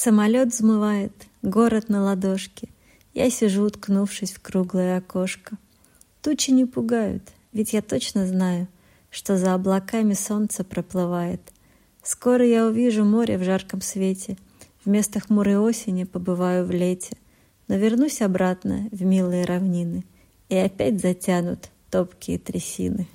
Самолет взмывает, город на ладошке. Я сижу, уткнувшись в круглое окошко. Тучи не пугают, ведь я точно знаю, что за облаками солнце проплывает. Скоро я увижу море в жарком свете, вместо хмурой осени побываю в лете, но вернусь обратно в милые равнины, и опять затянут топкие трясины.